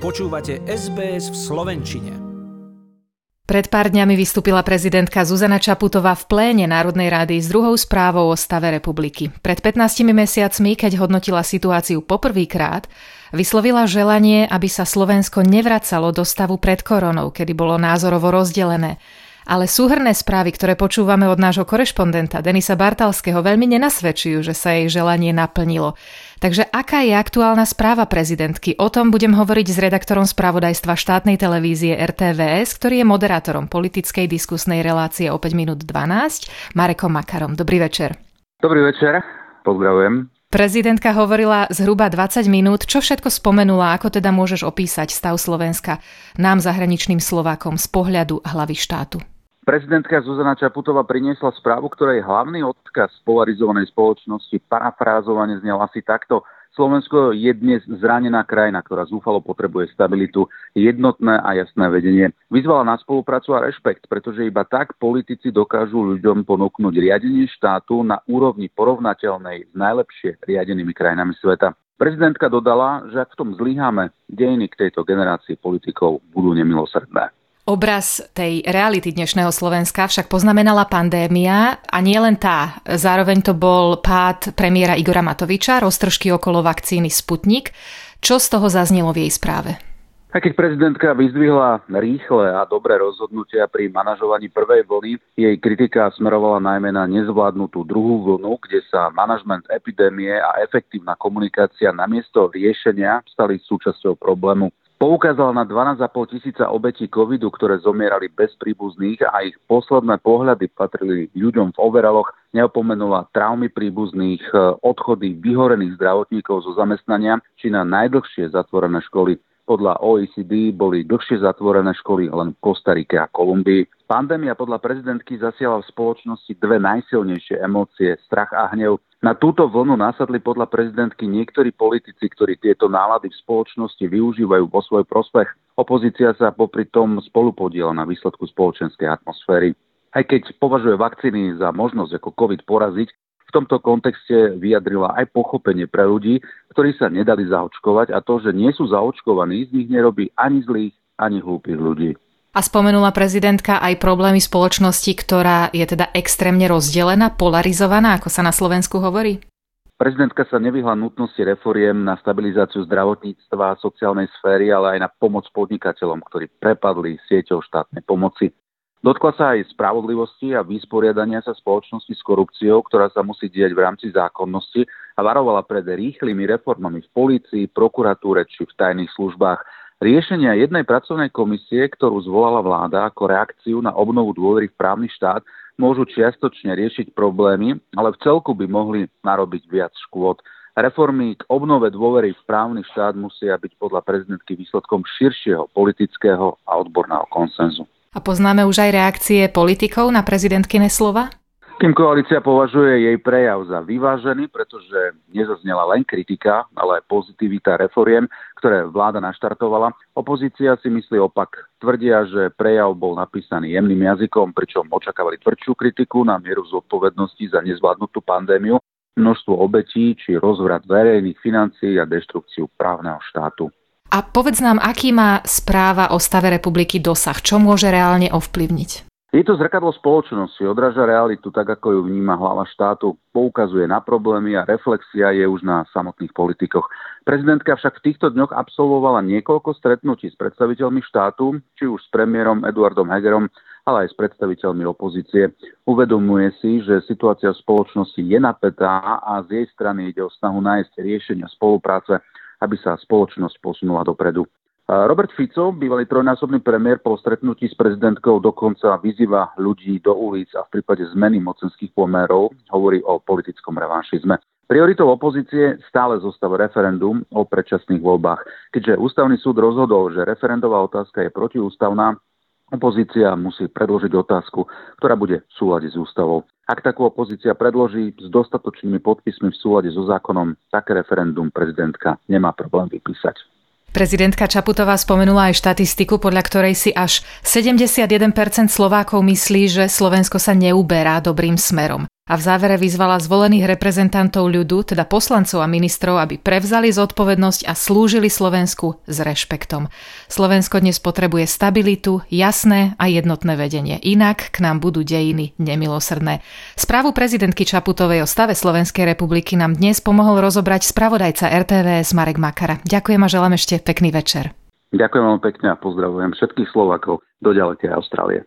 Počúvate SBS v Slovenčine. Pred pár dňami vystúpila prezidentka Zuzana Čaputová v pléne Národnej rady s druhou správou o stave republiky. Pred 15 mesiacmi, keď hodnotila situáciu poprvýkrát, vyslovila želanie, aby sa Slovensko nevracalo do stavu pred koronou, kedy bolo názorovo rozdelené ale súhrné správy, ktoré počúvame od nášho korešpondenta Denisa Bartalského, veľmi nenasvedčujú, že sa jej želanie naplnilo. Takže aká je aktuálna správa prezidentky? O tom budem hovoriť s redaktorom spravodajstva štátnej televízie RTVS, ktorý je moderátorom politickej diskusnej relácie o 5 minút 12, Marekom Makarom. Dobrý večer. Dobrý večer, pozdravujem. Prezidentka hovorila zhruba 20 minút. Čo všetko spomenula, ako teda môžeš opísať stav Slovenska nám zahraničným Slovákom z pohľadu hlavy štátu? Prezidentka Zuzana Čaputová priniesla správu, ktorej hlavný odkaz polarizovanej spoločnosti parafrázovane znel asi takto. Slovensko je dnes zranená krajina, ktorá zúfalo potrebuje stabilitu, jednotné a jasné vedenie. Vyzvala na spoluprácu a rešpekt, pretože iba tak politici dokážu ľuďom ponúknuť riadenie štátu na úrovni porovnateľnej s najlepšie riadenými krajinami sveta. Prezidentka dodala, že ak v tom zlyháme, dejiny k tejto generácii politikov budú nemilosrdné. Obraz tej reality dnešného Slovenska však poznamenala pandémia a nie len tá. Zároveň to bol pád premiéra Igora Matoviča, roztržky okolo vakcíny Sputnik. Čo z toho zaznelo v jej správe? A keď prezidentka vyzdvihla rýchle a dobré rozhodnutia pri manažovaní prvej vlny, jej kritika smerovala najmä na nezvládnutú druhú vlnu, kde sa manažment epidémie a efektívna komunikácia namiesto riešenia stali súčasťou problému. Poukázal na 12,5 tisíca obetí covidu, ktoré zomierali bez príbuzných a ich posledné pohľady patrili ľuďom v overaloch, neopomenula traumy príbuzných, e, odchody vyhorených zdravotníkov zo zamestnania či na najdlhšie zatvorené školy. Podľa OECD boli dlhšie zatvorené školy len v Kostarike a Kolumbii. Pandémia podľa prezidentky zasiala v spoločnosti dve najsilnejšie emócie, strach a hnev. Na túto vlnu nasadli podľa prezidentky niektorí politici, ktorí tieto nálady v spoločnosti využívajú vo svoj prospech. Opozícia sa popri tom spolupodiela na výsledku spoločenskej atmosféry. Aj keď považuje vakcíny za možnosť ako COVID poraziť, v tomto kontexte vyjadrila aj pochopenie pre ľudí, ktorí sa nedali zaočkovať a to, že nie sú zaočkovaní, z nich nerobí ani zlých, ani hlúpych ľudí. A spomenula prezidentka aj problémy spoločnosti, ktorá je teda extrémne rozdelená, polarizovaná, ako sa na Slovensku hovorí? Prezidentka sa nevyhla nutnosti reforiem na stabilizáciu zdravotníctva a sociálnej sféry, ale aj na pomoc podnikateľom, ktorí prepadli sieťou štátnej pomoci. Dotkla sa aj spravodlivosti a vysporiadania sa spoločnosti s korupciou, ktorá sa musí diať v rámci zákonnosti a varovala pred rýchlymi reformami v polícii, prokuratúre či v tajných službách Riešenia jednej pracovnej komisie, ktorú zvolala vláda ako reakciu na obnovu dôvery v právny štát, môžu čiastočne riešiť problémy, ale v celku by mohli narobiť viac škôd. Reformy k obnove dôvery v právny štát musia byť podľa prezidentky výsledkom širšieho politického a odborného konsenzu. A poznáme už aj reakcie politikov na prezidentkine slova? Kým koalícia považuje jej prejav za vyvážený, pretože nezaznela len kritika, ale aj pozitivita reforiem, ktoré vláda naštartovala, opozícia si myslí opak. Tvrdia, že prejav bol napísaný jemným jazykom, pričom očakávali tvrdšiu kritiku na mieru zodpovednosti za nezvládnutú pandémiu, množstvo obetí či rozvrat verejných financií a deštrukciu právneho štátu. A povedz nám, aký má správa o stave republiky dosah? Čo môže reálne ovplyvniť? Je to zrkadlo spoločnosti, odráža realitu tak, ako ju vníma hlava štátu, poukazuje na problémy a reflexia je už na samotných politikoch. Prezidentka však v týchto dňoch absolvovala niekoľko stretnutí s predstaviteľmi štátu, či už s premiérom Eduardom Hegerom, ale aj s predstaviteľmi opozície. Uvedomuje si, že situácia v spoločnosti je napätá a z jej strany ide o snahu nájsť riešenia spolupráce, aby sa spoločnosť posunula dopredu. Robert Fico, bývalý trojnásobný premiér, po stretnutí s prezidentkou dokonca vyzýva ľudí do ulic a v prípade zmeny mocenských pomerov hovorí o politickom revanšizme. Prioritou opozície stále zostáva referendum o predčasných voľbách. Keďže ústavný súd rozhodol, že referendová otázka je protiústavná, opozícia musí predložiť otázku, ktorá bude v súlade s ústavou. Ak takú opozícia predloží s dostatočnými podpismi v súlade so zákonom, také referendum prezidentka nemá problém vypísať. Prezidentka Čaputová spomenula aj štatistiku, podľa ktorej si až 71% Slovákov myslí, že Slovensko sa neuberá dobrým smerom. A v závere vyzvala zvolených reprezentantov ľudu, teda poslancov a ministrov, aby prevzali zodpovednosť a slúžili Slovensku s rešpektom. Slovensko dnes potrebuje stabilitu, jasné a jednotné vedenie. Inak k nám budú dejiny nemilosrdné. Správu prezidentky Čaputovej o stave Slovenskej republiky nám dnes pomohol rozobrať spravodajca RTVS Marek Makara. Ďakujem a želám ešte pekný večer. Ďakujem veľmi pekne a pozdravujem všetkých Slovakov do ďalekej Austrálie.